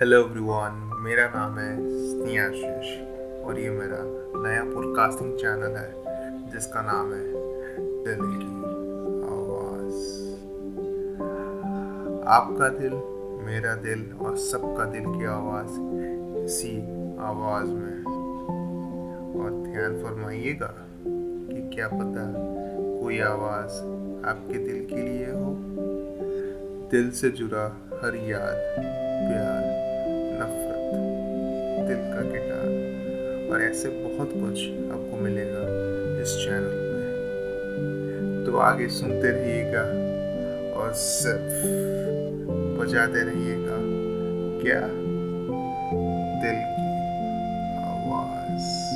Hello everyone मेरा नाम है स्नेहाशीष और ये मेरा नया पॉडकास्टिंग चैनल है, जिसका नाम है दिल की आवाज़। आपका दिल, मेरा दिल और सबका दिल की आवाज़ इसी आवाज़ में और ध्यान फरमाइएगा कि क्या पता कोई आवाज़ आपके दिल के लिए हो। दिल से जुड़ा हर याद, प्यार। दिल का गिटार। और ऐसे बहुत कुछ आपको मिलेगा इस चैनल में। तो आगे सुनते रहिएगा और सिर्फ़ बजाते रहिएगा। क्या? दिल की आवाज़।